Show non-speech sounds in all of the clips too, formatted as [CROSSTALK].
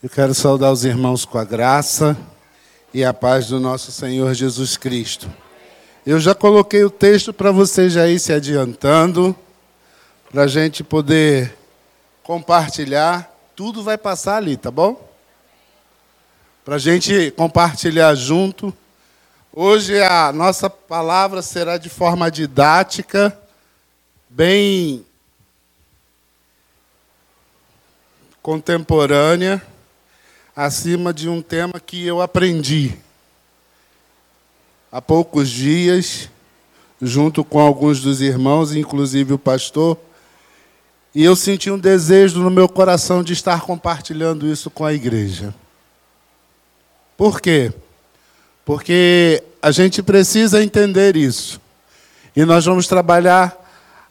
Eu quero saudar os irmãos com a graça e a paz do nosso Senhor Jesus Cristo. Eu já coloquei o texto para vocês já ir se adiantando, para a gente poder compartilhar. Tudo vai passar ali, tá bom? Para a gente compartilhar junto. Hoje a nossa palavra será de forma didática, bem contemporânea acima de um tema que eu aprendi há poucos dias, junto com alguns dos irmãos, inclusive o pastor, e eu senti um desejo no meu coração de estar compartilhando isso com a igreja. Por quê? Porque a gente precisa entender isso. E nós vamos trabalhar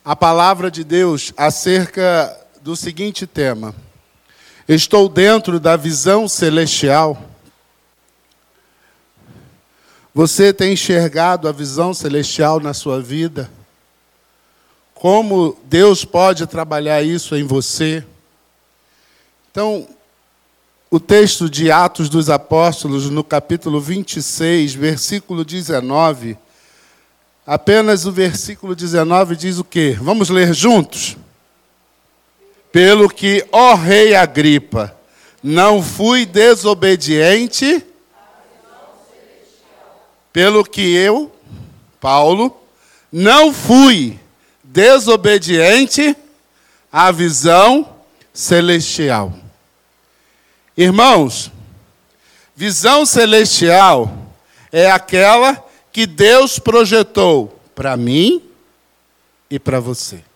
a palavra de Deus acerca do seguinte tema Estou dentro da visão celestial. Você tem enxergado a visão celestial na sua vida? Como Deus pode trabalhar isso em você? Então, o texto de Atos dos Apóstolos, no capítulo 26, versículo 19, apenas o versículo 19 diz o quê? Vamos ler juntos? Pelo que, ó rei Agripa, não fui desobediente, pelo que eu, Paulo, não fui desobediente à visão celestial. Irmãos, visão celestial é aquela que Deus projetou para mim e para você.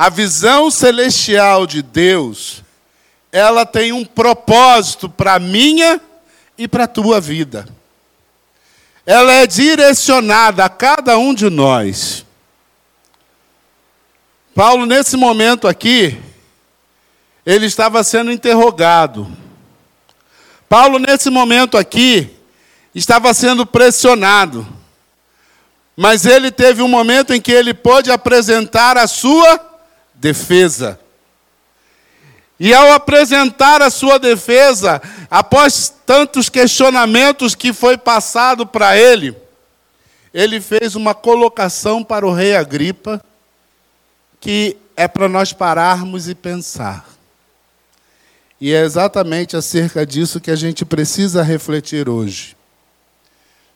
A visão celestial de Deus, ela tem um propósito para a minha e para a tua vida. Ela é direcionada a cada um de nós. Paulo, nesse momento aqui, ele estava sendo interrogado. Paulo, nesse momento aqui, estava sendo pressionado. Mas ele teve um momento em que ele pôde apresentar a sua defesa. E ao apresentar a sua defesa, após tantos questionamentos que foi passado para ele, ele fez uma colocação para o rei Agripa, que é para nós pararmos e pensar. E é exatamente acerca disso que a gente precisa refletir hoje.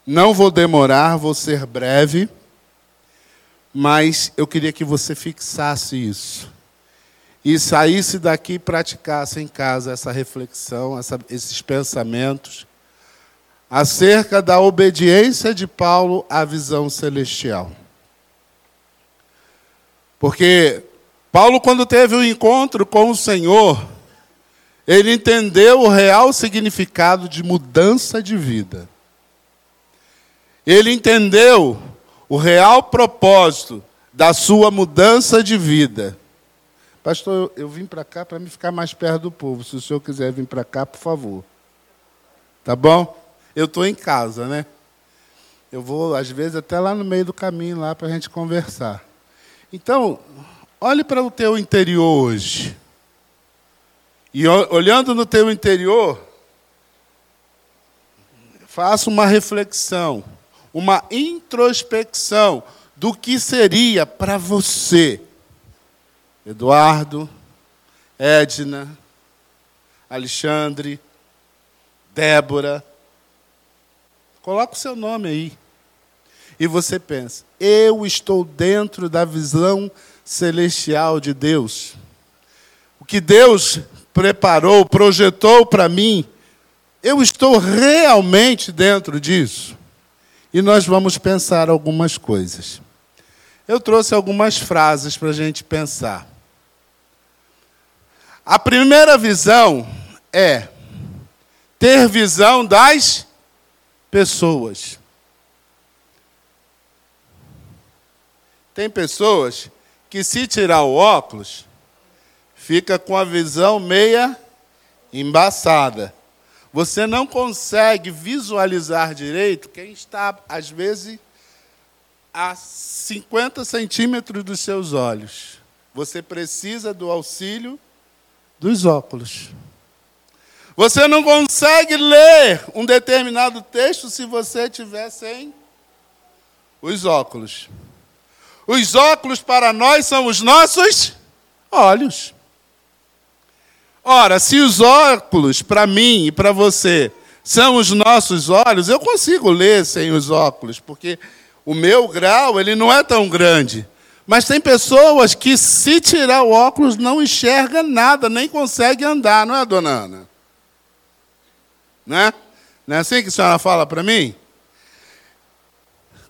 Não vou demorar, vou ser breve mas eu queria que você fixasse isso. E saísse daqui e praticasse em casa essa reflexão, essa, esses pensamentos, acerca da obediência de Paulo à visão celestial. Porque Paulo, quando teve o um encontro com o Senhor, ele entendeu o real significado de mudança de vida. Ele entendeu o real propósito da sua mudança de vida. Pastor, eu vim para cá para me ficar mais perto do povo. Se o senhor quiser vir para cá, por favor. Tá bom? Eu estou em casa, né? Eu vou, às vezes, até lá no meio do caminho, lá para a gente conversar. Então, olhe para o teu interior hoje. E olhando no teu interior, faça uma reflexão uma introspecção do que seria para você, Eduardo, Edna, Alexandre, Débora. Coloca o seu nome aí. E você pensa: eu estou dentro da visão celestial de Deus. O que Deus preparou, projetou para mim, eu estou realmente dentro disso e nós vamos pensar algumas coisas. Eu trouxe algumas frases para a gente pensar. A primeira visão é ter visão das pessoas. Tem pessoas que, se tirar o óculos, fica com a visão meia embaçada. Você não consegue visualizar direito quem está, às vezes, a 50 centímetros dos seus olhos. Você precisa do auxílio dos óculos. Você não consegue ler um determinado texto se você tiver sem os óculos. Os óculos para nós são os nossos olhos. Ora, se os óculos para mim e para você são os nossos olhos, eu consigo ler sem os óculos, porque o meu grau ele não é tão grande. Mas tem pessoas que, se tirar o óculos, não enxerga nada, nem consegue andar, não é, dona Ana? Né? Não é assim que a senhora fala para mim?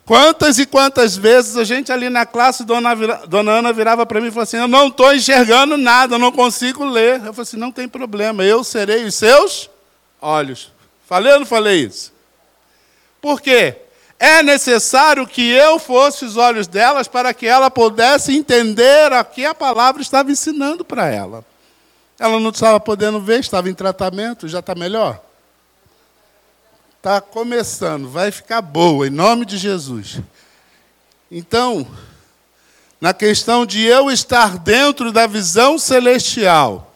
Quantas e quantas vezes a gente ali na classe, dona, dona Ana virava para mim e falou assim: Eu não estou enxergando nada, eu não consigo ler. Eu falei assim: Não tem problema, eu serei os seus olhos. Falei ou não falei isso? Por quê? É necessário que eu fosse os olhos delas para que ela pudesse entender o que a palavra estava ensinando para ela. Ela não estava podendo ver, estava em tratamento, já está melhor? Está começando, vai ficar boa, em nome de Jesus. Então, na questão de eu estar dentro da visão celestial,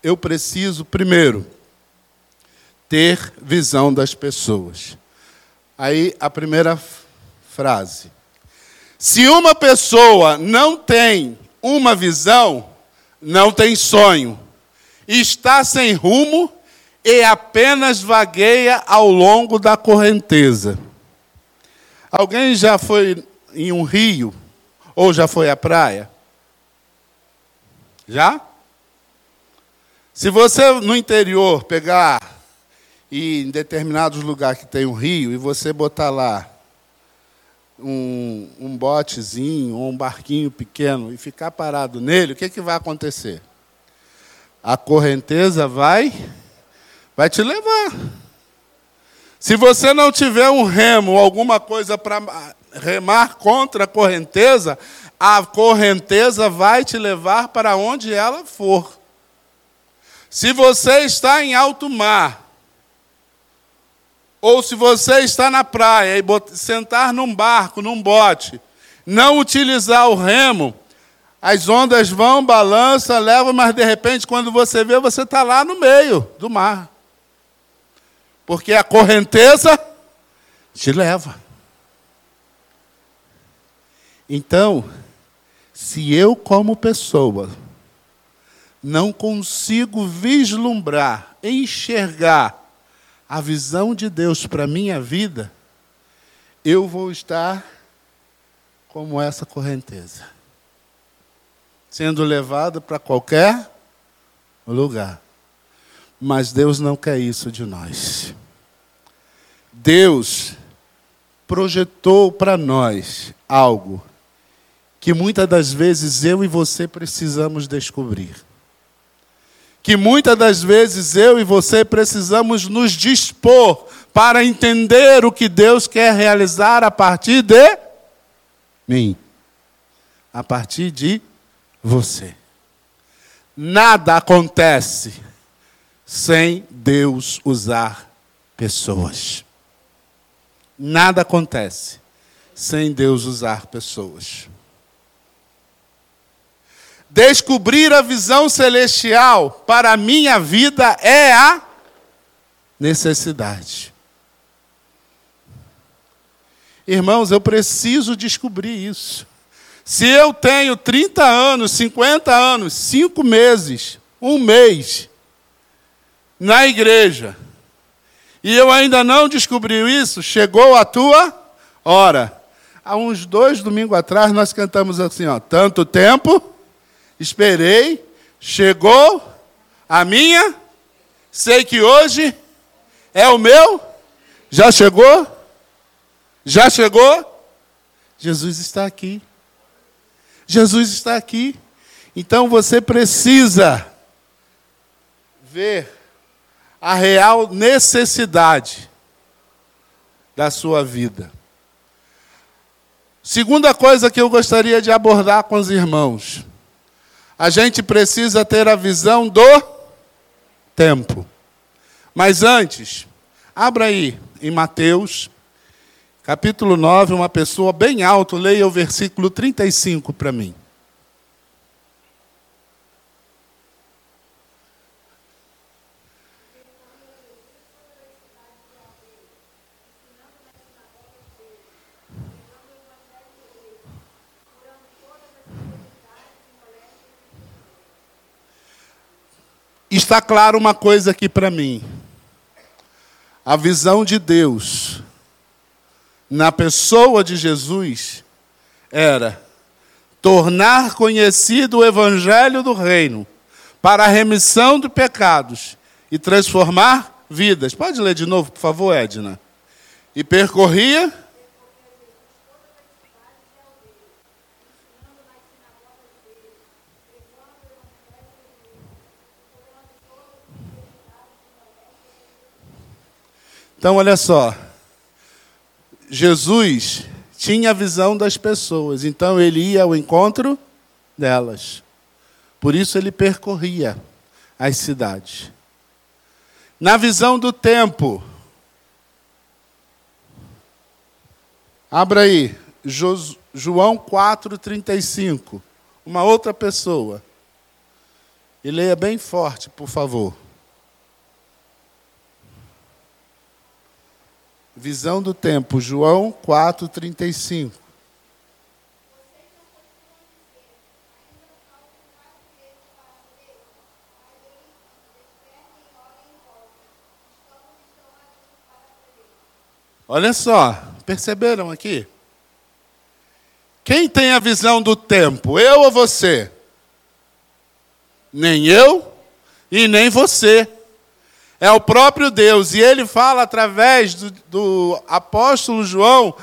eu preciso, primeiro, ter visão das pessoas. Aí a primeira frase. Se uma pessoa não tem uma visão, não tem sonho, está sem rumo e apenas vagueia ao longo da correnteza. Alguém já foi em um rio ou já foi à praia? Já? Se você no interior pegar e em determinados lugares que tem um rio e você botar lá um, um botezinho ou um barquinho pequeno e ficar parado nele, o que, que vai acontecer? A correnteza vai vai te levar. Se você não tiver um remo ou alguma coisa para remar contra a correnteza, a correnteza vai te levar para onde ela for. Se você está em alto mar, ou se você está na praia e sentar num barco, num bote, não utilizar o remo, as ondas vão, balança, levam, mas de repente, quando você vê, você está lá no meio do mar. Porque a correnteza te leva. Então, se eu, como pessoa, não consigo vislumbrar, enxergar a visão de Deus para a minha vida, eu vou estar como essa correnteza sendo levado para qualquer lugar. Mas Deus não quer isso de nós. Deus projetou para nós algo que muitas das vezes eu e você precisamos descobrir. Que muitas das vezes eu e você precisamos nos dispor para entender o que Deus quer realizar a partir de mim, a partir de você. Nada acontece sem Deus usar pessoas. Nada acontece sem Deus usar pessoas. Descobrir a visão celestial para a minha vida é a necessidade. Irmãos, eu preciso descobrir isso. Se eu tenho 30 anos, 50 anos, 5 meses, um mês, na igreja, e eu ainda não descobri isso, chegou a tua hora. Há uns dois domingos atrás nós cantamos assim, ó, tanto tempo, esperei, chegou a minha, sei que hoje é o meu, já chegou? Já chegou? Jesus está aqui. Jesus está aqui. Então você precisa ver a real necessidade da sua vida. Segunda coisa que eu gostaria de abordar com os irmãos. A gente precisa ter a visão do tempo. Mas antes, abra aí em Mateus, capítulo 9, uma pessoa bem alto, leia o versículo 35 para mim. Está claro uma coisa aqui para mim. A visão de Deus na pessoa de Jesus era tornar conhecido o evangelho do reino para a remissão de pecados e transformar vidas. Pode ler de novo, por favor, Edna. E percorria Então, olha só. Jesus tinha a visão das pessoas, então ele ia ao encontro delas. Por isso ele percorria as cidades. Na visão do tempo, abra aí, João 4,35. Uma outra pessoa. E leia bem forte, por favor. Visão do tempo, João 4,35. Olha só, perceberam aqui? Quem tem a visão do tempo, eu ou você? Nem eu e nem você. É o próprio Deus. E ele fala através do, do apóstolo João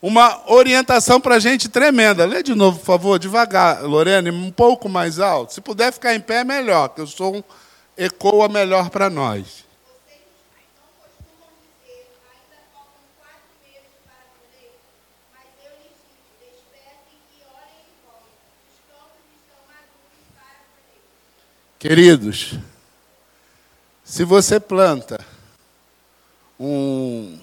uma orientação para a gente tremenda. Lê de novo, por favor, devagar, Lorena, um pouco mais alto. Se puder ficar em pé, melhor, que eu sou um ecoa melhor para nós. Queridos, se você planta um,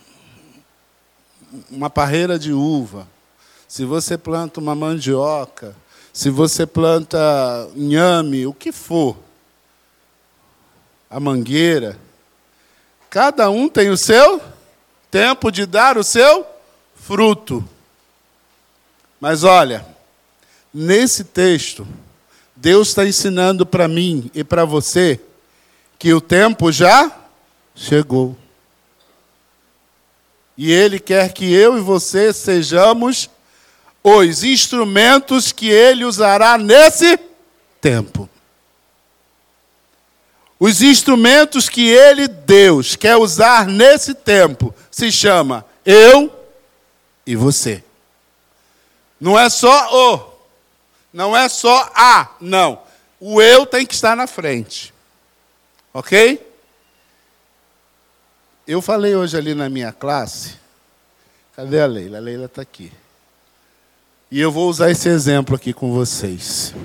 uma parreira de uva, se você planta uma mandioca, se você planta inhame, o que for, a mangueira, cada um tem o seu tempo de dar o seu fruto. Mas olha, nesse texto, Deus está ensinando para mim e para você que o tempo já chegou. E Ele quer que eu e você sejamos os instrumentos que Ele usará nesse tempo. Os instrumentos que Ele, Deus, quer usar nesse tempo se chama eu e você. Não é só o, não é só a, não. O eu tem que estar na frente. Ok? Eu falei hoje ali na minha classe. Cadê a Leila? A Leila está aqui. E eu vou usar esse exemplo aqui com vocês.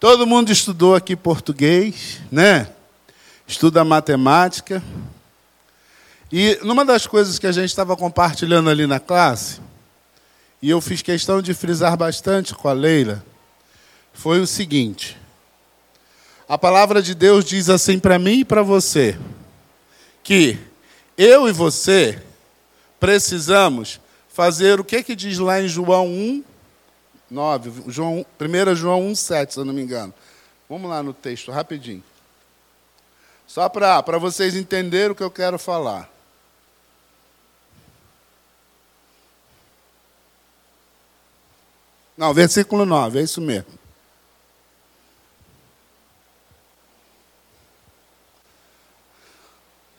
Todo mundo estudou aqui português, né? Estuda matemática. E numa das coisas que a gente estava compartilhando ali na classe, e eu fiz questão de frisar bastante com a Leila, foi o seguinte: a palavra de Deus diz assim para mim e para você: que eu e você precisamos fazer o que, que diz lá em João 1, 9, João, 1 João 1, 7, se eu não me engano. Vamos lá no texto, rapidinho. Só para vocês entenderem o que eu quero falar. Não, versículo 9, é isso mesmo.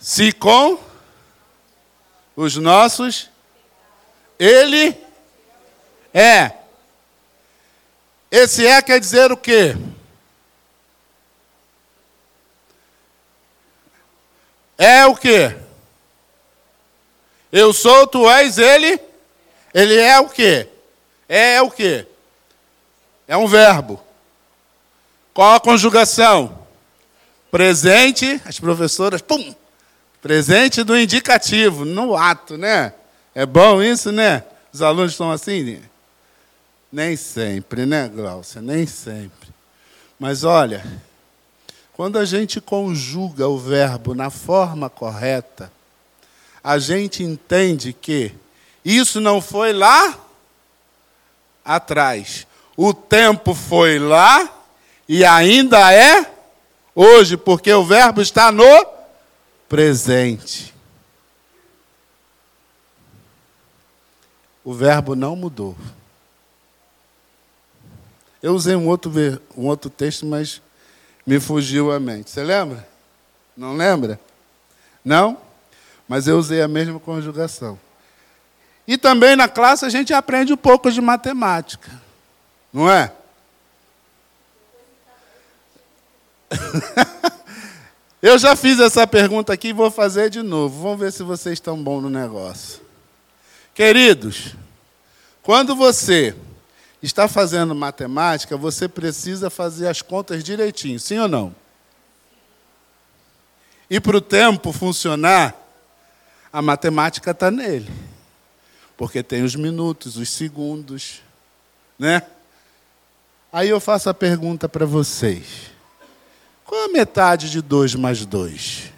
Se com os nossos ele é. Esse é quer dizer o quê? É o quê? Eu sou, tu és, ele. Ele é o quê? É o quê? É um verbo. Qual a conjugação? Presente, as professoras, pum, Presente do indicativo, no ato, né? É bom isso, né? Os alunos estão assim? Nem sempre, né, Glaucia? Nem sempre. Mas olha, quando a gente conjuga o verbo na forma correta, a gente entende que isso não foi lá atrás. O tempo foi lá e ainda é Hoje, porque o verbo está no presente. O verbo não mudou. Eu usei um outro, um outro texto, mas me fugiu a mente. Você lembra? Não lembra? Não? Mas eu usei a mesma conjugação. E também na classe a gente aprende um pouco de matemática. Não é? [LAUGHS] eu já fiz essa pergunta aqui e vou fazer de novo. Vamos ver se vocês estão bons no negócio. Queridos, quando você está fazendo matemática, você precisa fazer as contas direitinho, sim ou não? E para o tempo funcionar, a matemática está nele. Porque tem os minutos, os segundos, né? Aí eu faço a pergunta para vocês. Qual a metade de 2 mais 2?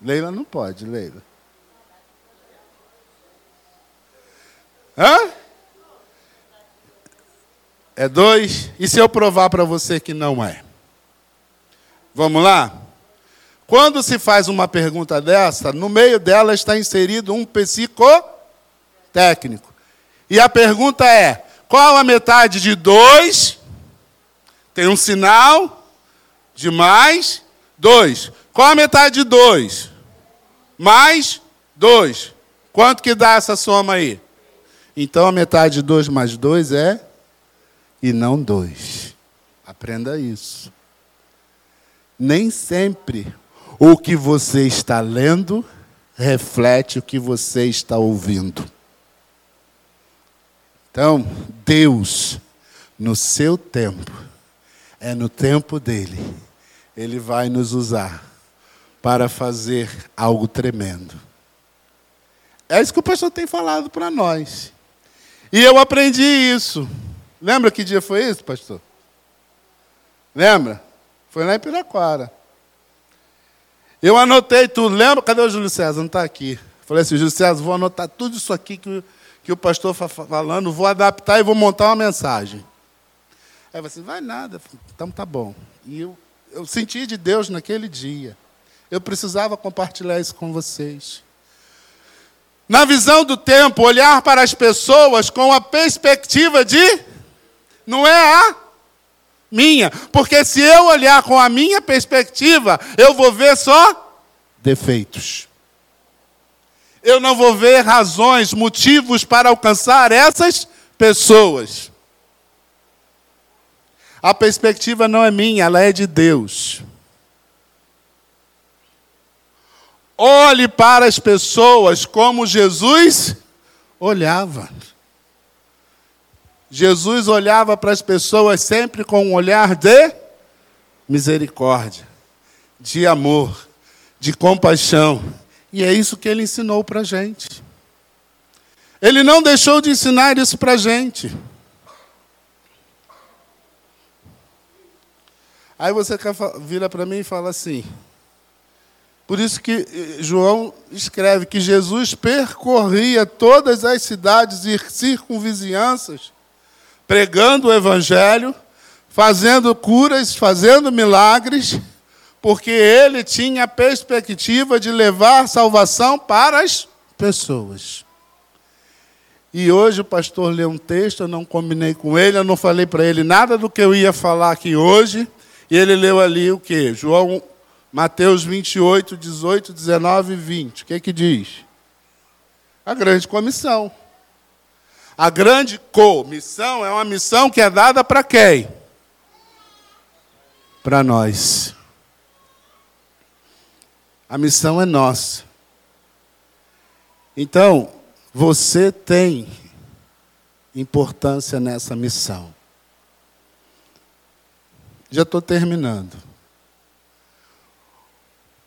Leila não pode, Leila. Hã? É 2? E se eu provar para você que não é? Vamos lá? Quando se faz uma pergunta dessa, no meio dela está inserido um psicotécnico. E a pergunta é: qual a metade de 2? Tem um sinal de mais 2. Qual a metade de 2? Mais 2. Quanto que dá essa soma aí? Então a metade de 2 mais 2 é e não 2. Aprenda isso. Nem sempre o que você está lendo reflete o que você está ouvindo. Então, Deus, no seu tempo, é no tempo dele, ele vai nos usar para fazer algo tremendo. É isso que o pastor tem falado para nós. E eu aprendi isso. Lembra que dia foi isso, pastor? Lembra? Foi lá em Piraquara. Eu anotei tudo. Lembra? Cadê o Júlio César? Não está aqui. Falei assim, Júlio César, vou anotar tudo isso aqui que, que o pastor está falando, vou adaptar e vou montar uma mensagem. Aí você, vai nada, então tá bom. E eu, eu senti de Deus naquele dia. Eu precisava compartilhar isso com vocês. Na visão do tempo, olhar para as pessoas com a perspectiva de. Não é a minha. Porque se eu olhar com a minha perspectiva, eu vou ver só defeitos. Eu não vou ver razões, motivos para alcançar essas pessoas. A perspectiva não é minha, ela é de Deus. Olhe para as pessoas como Jesus olhava. Jesus olhava para as pessoas sempre com um olhar de misericórdia, de amor, de compaixão. E é isso que ele ensinou para a gente. Ele não deixou de ensinar isso para a gente. Aí você vira para mim e fala assim. Por isso que eh, João escreve que Jesus percorria todas as cidades e circunvizinhanças pregando o Evangelho, fazendo curas, fazendo milagres, porque ele tinha a perspectiva de levar salvação para as pessoas. E hoje o pastor leu um texto, eu não combinei com ele, eu não falei para ele nada do que eu ia falar aqui hoje, e ele leu ali o que? João, Mateus 28, 18, 19 e 20. O que que diz? A grande comissão. A grande comissão é uma missão que é dada para quem? Para nós. A missão é nossa. Então, você tem importância nessa missão. Já estou terminando.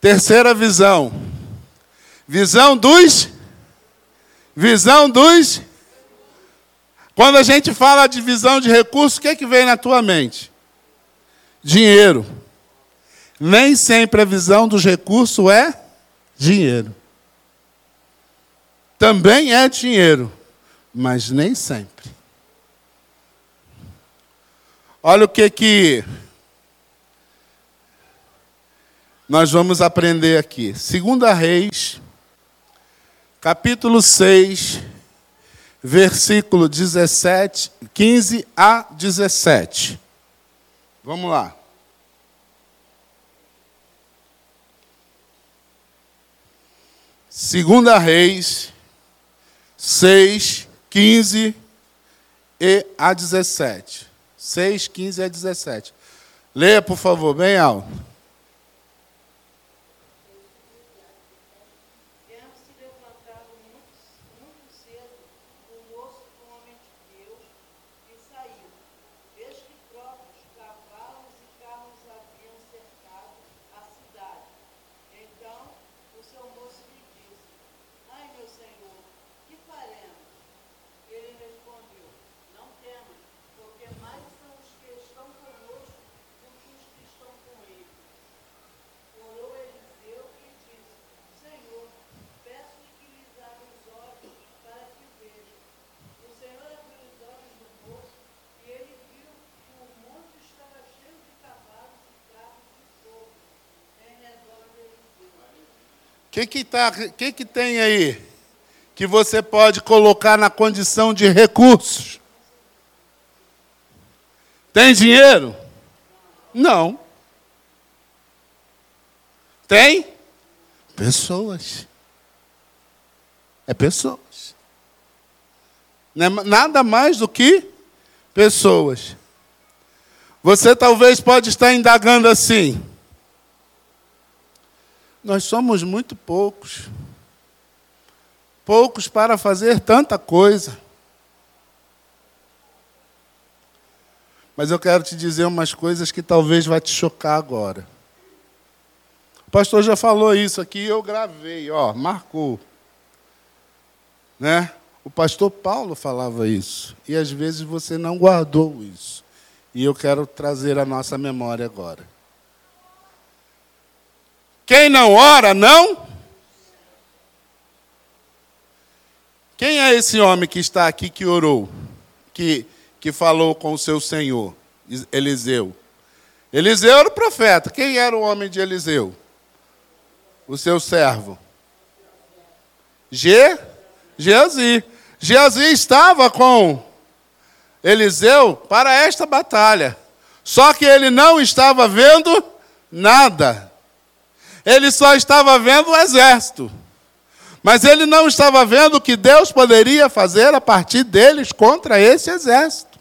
Terceira visão. Visão dos. Visão dos quando a gente fala de visão de recursos, o que, é que vem na tua mente? Dinheiro. Nem sempre a visão dos recursos é dinheiro. Também é dinheiro, mas nem sempre. Olha o que que nós vamos aprender aqui. Segunda Reis, capítulo 6, versículo 17, 15 a 17. Vamos lá. Segunda Reis 6, 15 e a 17. 6, 15 a 17. Leia, por favor, bem alto. Que, que, tá, que, que tem aí que você pode colocar na condição de recursos? Tem dinheiro? Não. Tem? Pessoas. É pessoas. É nada mais do que pessoas. Você talvez pode estar indagando assim. Nós somos muito poucos. Poucos para fazer tanta coisa. Mas eu quero te dizer umas coisas que talvez vai te chocar agora. O pastor já falou isso aqui, eu gravei, ó, marcou. Né? O pastor Paulo falava isso, e às vezes você não guardou isso. E eu quero trazer a nossa memória agora. Quem não ora, não. Quem é esse homem que está aqui que orou? Que, que falou com o seu senhor, Eliseu? Eliseu era o profeta. Quem era o homem de Eliseu? O seu servo. Ge, Geazi. Geazi estava com Eliseu para esta batalha. Só que ele não estava vendo nada. Ele só estava vendo o exército. Mas ele não estava vendo o que Deus poderia fazer a partir deles contra esse exército.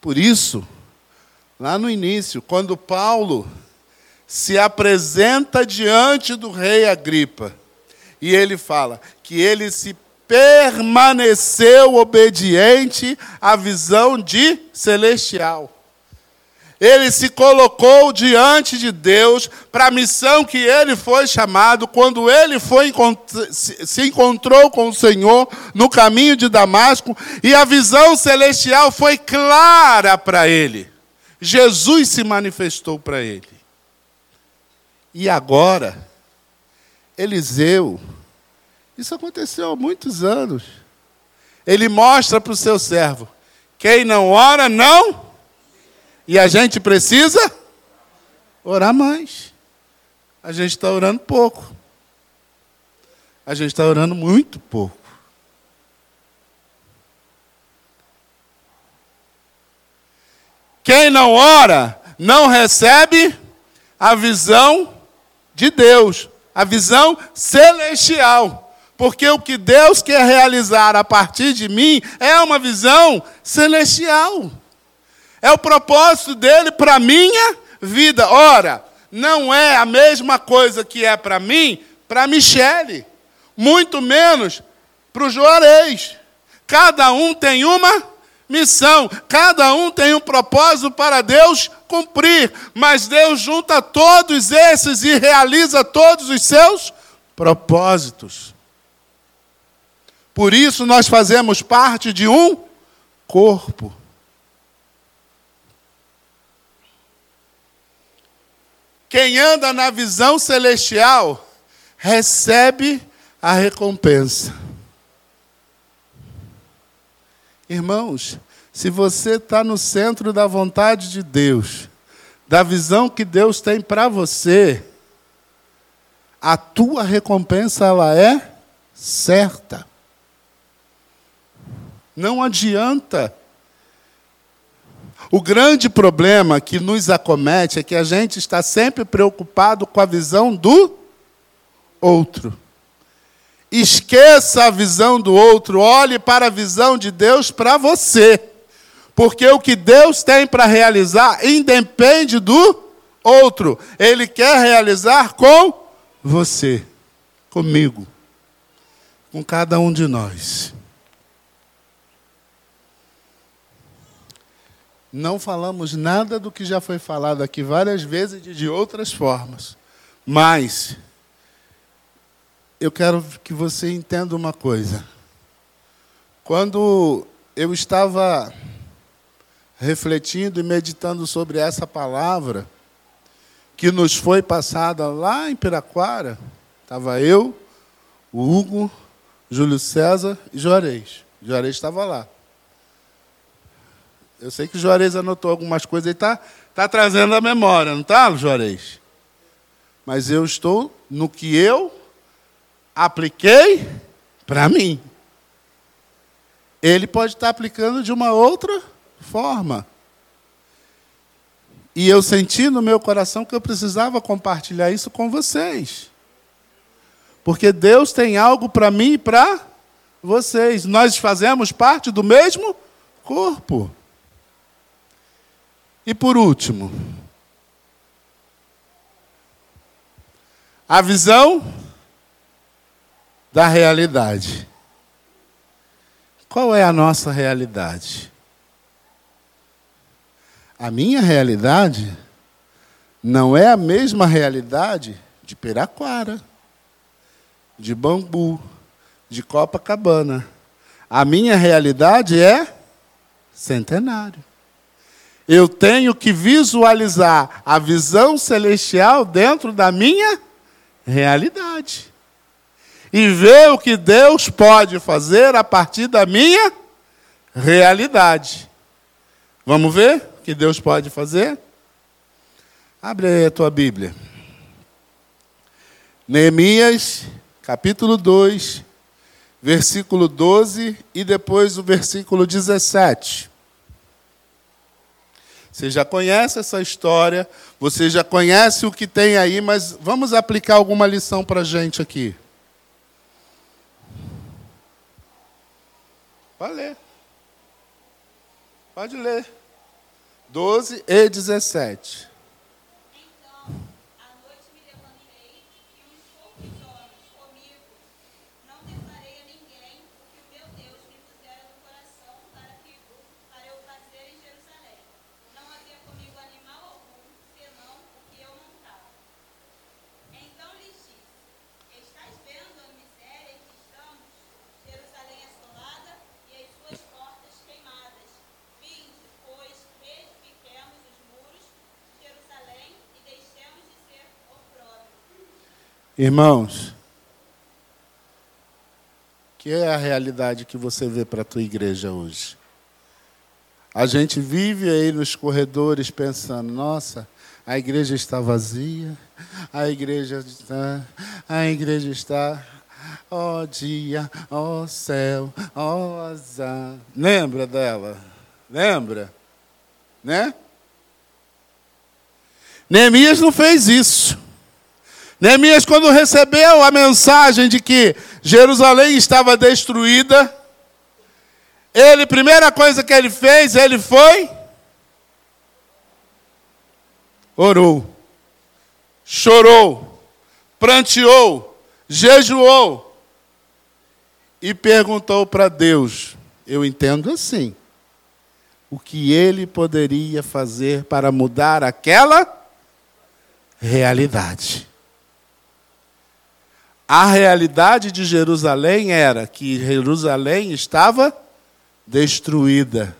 Por isso, lá no início, quando Paulo se apresenta diante do rei Agripa, e ele fala que ele se permaneceu obediente à visão de celestial. Ele se colocou diante de Deus para a missão que ele foi chamado quando ele foi, se encontrou com o Senhor no caminho de Damasco e a visão celestial foi clara para ele. Jesus se manifestou para ele. E agora, Eliseu, isso aconteceu há muitos anos. Ele mostra para o seu servo: quem não ora, não e a gente precisa orar mais. A gente está orando pouco. A gente está orando muito pouco. Quem não ora, não recebe a visão de Deus, a visão celestial. Porque o que Deus quer realizar a partir de mim é uma visão celestial. É o propósito dele para a minha vida. Ora, não é a mesma coisa que é para mim, para Michele. Muito menos para o Juarez. Cada um tem uma missão, cada um tem um propósito para Deus cumprir, mas Deus junta todos esses e realiza todos os seus propósitos. Por isso nós fazemos parte de um corpo. Quem anda na visão celestial recebe a recompensa. Irmãos, se você está no centro da vontade de Deus, da visão que Deus tem para você, a tua recompensa ela é certa. Não adianta. O grande problema que nos acomete é que a gente está sempre preocupado com a visão do outro. Esqueça a visão do outro, olhe para a visão de Deus para você. Porque o que Deus tem para realizar independe do outro. Ele quer realizar com você, comigo, com cada um de nós. Não falamos nada do que já foi falado aqui várias vezes e de outras formas. Mas eu quero que você entenda uma coisa. Quando eu estava refletindo e meditando sobre essa palavra que nos foi passada lá em Piraquara, estava eu, o Hugo, Júlio César e Juarez. Juarez estava lá. Eu sei que o Juarez anotou algumas coisas e está tá trazendo a memória, não está, Juarez? Mas eu estou no que eu apliquei para mim. Ele pode estar aplicando de uma outra forma. E eu senti no meu coração que eu precisava compartilhar isso com vocês. Porque Deus tem algo para mim e para vocês. Nós fazemos parte do mesmo corpo. E por último, a visão da realidade. Qual é a nossa realidade? A minha realidade não é a mesma realidade de Peraquara, de Bambu, de Copacabana. A minha realidade é centenário. Eu tenho que visualizar a visão celestial dentro da minha realidade e ver o que Deus pode fazer a partir da minha realidade. Vamos ver o que Deus pode fazer? Abre aí a tua Bíblia. Neemias, capítulo 2, versículo 12 e depois o versículo 17. Você já conhece essa história, você já conhece o que tem aí, mas vamos aplicar alguma lição para a gente aqui. Pode ler. Pode ler. 12 e 17. Irmãos, que é a realidade que você vê para a tua igreja hoje? A gente vive aí nos corredores pensando, nossa, a igreja está vazia, a igreja está, a igreja está, ó oh dia, ó oh céu, ó oh azar. Lembra dela? Lembra? Né? Neemias não fez isso. Neemias, quando recebeu a mensagem de que Jerusalém estava destruída, ele, primeira coisa que ele fez, ele foi, orou, chorou, pranteou, jejuou e perguntou para Deus: Eu entendo assim, o que ele poderia fazer para mudar aquela realidade. A realidade de Jerusalém era que Jerusalém estava destruída.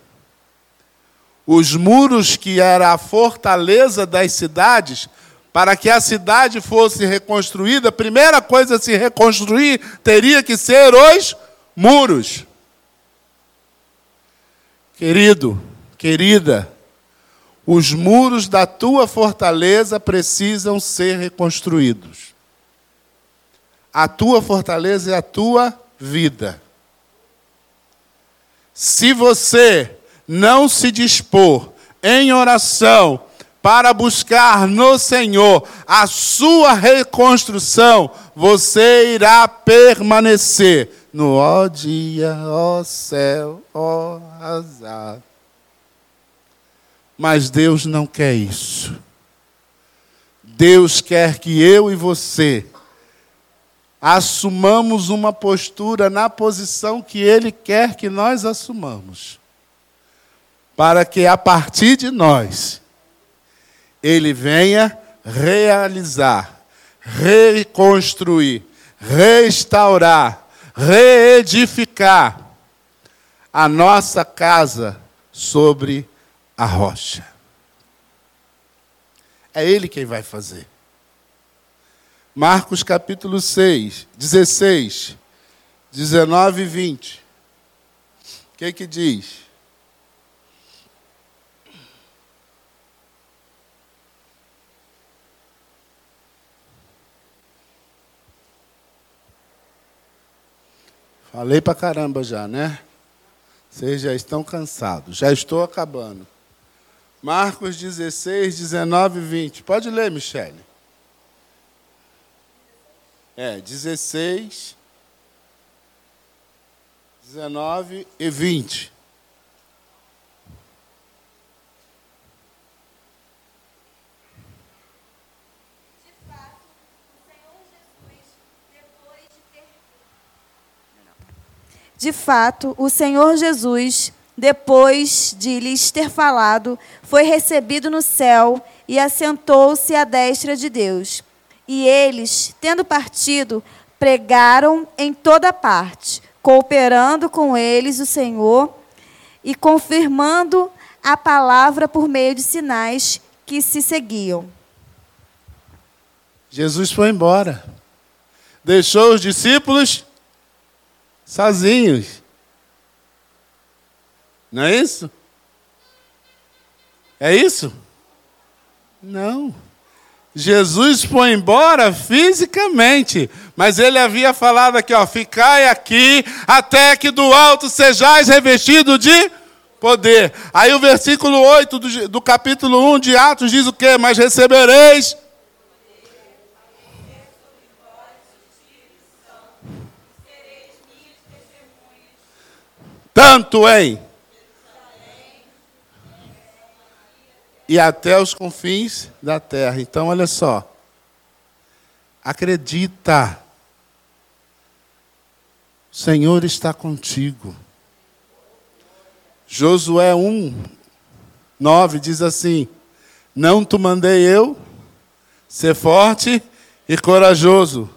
Os muros que era a fortaleza das cidades, para que a cidade fosse reconstruída, a primeira coisa a se reconstruir teria que ser os muros. Querido, querida, os muros da tua fortaleza precisam ser reconstruídos. A tua fortaleza é a tua vida. Se você não se dispor em oração para buscar no Senhor a sua reconstrução, você irá permanecer no ó dia, ó céu, ó azar. Mas Deus não quer isso. Deus quer que eu e você assumamos uma postura na posição que Ele quer que nós assumamos, para que a partir de nós, Ele venha realizar, reconstruir, restaurar, reedificar a nossa casa sobre a rocha. É Ele quem vai fazer. Marcos capítulo 6, 16, 19 e 20. O que que diz? Falei pra caramba já, né? Vocês já estão cansados. Já estou acabando. Marcos 16, 19 e 20. Pode ler, Michele. É, 16, 19 e 20. De fato, o Senhor Jesus, depois de lhes ter falado, foi recebido no céu e assentou-se à destra de Deus. E eles, tendo partido, pregaram em toda parte, cooperando com eles o Senhor e confirmando a palavra por meio de sinais que se seguiam. Jesus foi embora. Deixou os discípulos sozinhos. Não é isso? É isso? Não. Jesus foi embora fisicamente, mas ele havia falado aqui, ó, ficai aqui até que do alto sejais revestido de poder. Aí o versículo 8 do, do capítulo 1 de Atos diz o quê? Mas recebereis tanto em e até os confins da terra. Então, olha só. Acredita. O Senhor está contigo. Josué 1, 9 diz assim: Não te mandei eu, ser forte e corajoso.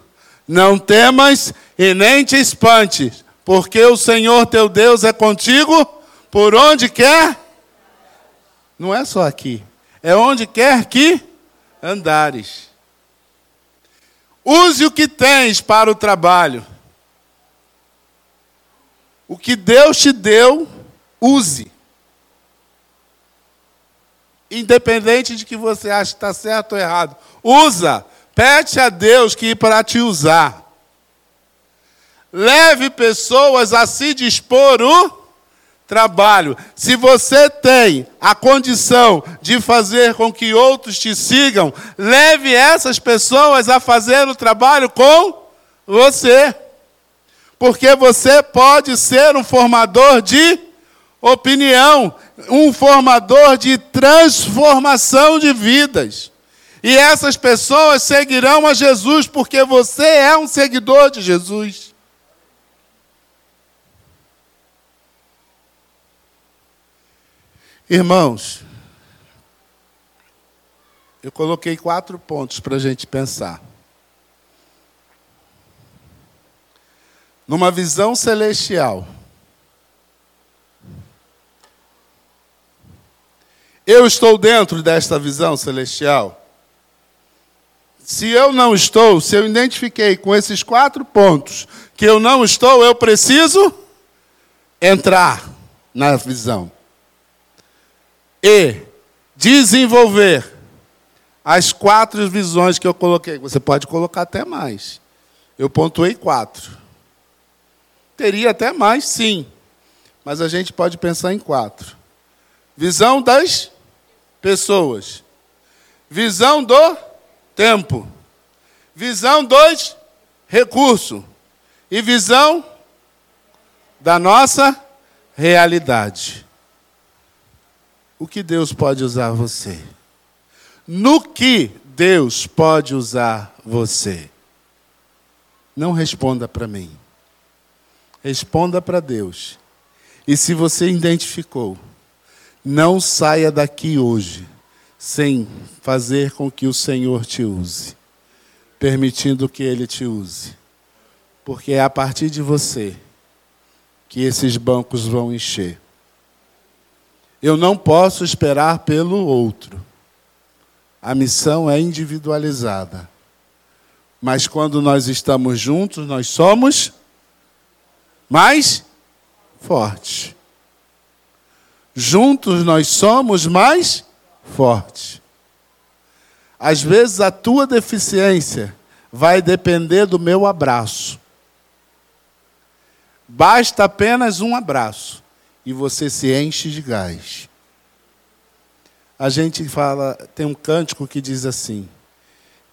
Não temas e nem te espantes, porque o Senhor teu Deus é contigo por onde quer não é só aqui. É onde quer que andares. Use o que tens para o trabalho. O que Deus te deu, use. Independente de que você ache que está certo ou errado. Usa. Pede a Deus que para te usar. Leve pessoas a se dispor o trabalho. Se você tem a condição de fazer com que outros te sigam, leve essas pessoas a fazer o trabalho com você. Porque você pode ser um formador de opinião, um formador de transformação de vidas. E essas pessoas seguirão a Jesus porque você é um seguidor de Jesus. Irmãos, eu coloquei quatro pontos para a gente pensar. Numa visão celestial, eu estou dentro desta visão celestial? Se eu não estou, se eu identifiquei com esses quatro pontos que eu não estou, eu preciso entrar na visão. E desenvolver as quatro visões que eu coloquei. Você pode colocar até mais. Eu pontuei quatro. Teria até mais, sim. Mas a gente pode pensar em quatro: visão das pessoas, visão do tempo, visão dos recursos e visão da nossa realidade. O que Deus pode usar você? No que Deus pode usar você? Não responda para mim. Responda para Deus. E se você identificou, não saia daqui hoje sem fazer com que o Senhor te use, permitindo que Ele te use. Porque é a partir de você que esses bancos vão encher. Eu não posso esperar pelo outro. A missão é individualizada. Mas quando nós estamos juntos, nós somos mais fortes. Juntos nós somos mais fortes. Às vezes a tua deficiência vai depender do meu abraço. Basta apenas um abraço e você se enche de gás. A gente fala, tem um cântico que diz assim: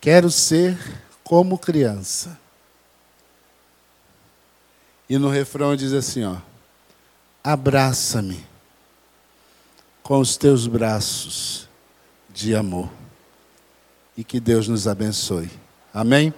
Quero ser como criança. E no refrão diz assim, ó: Abraça-me com os teus braços de amor. E que Deus nos abençoe. Amém?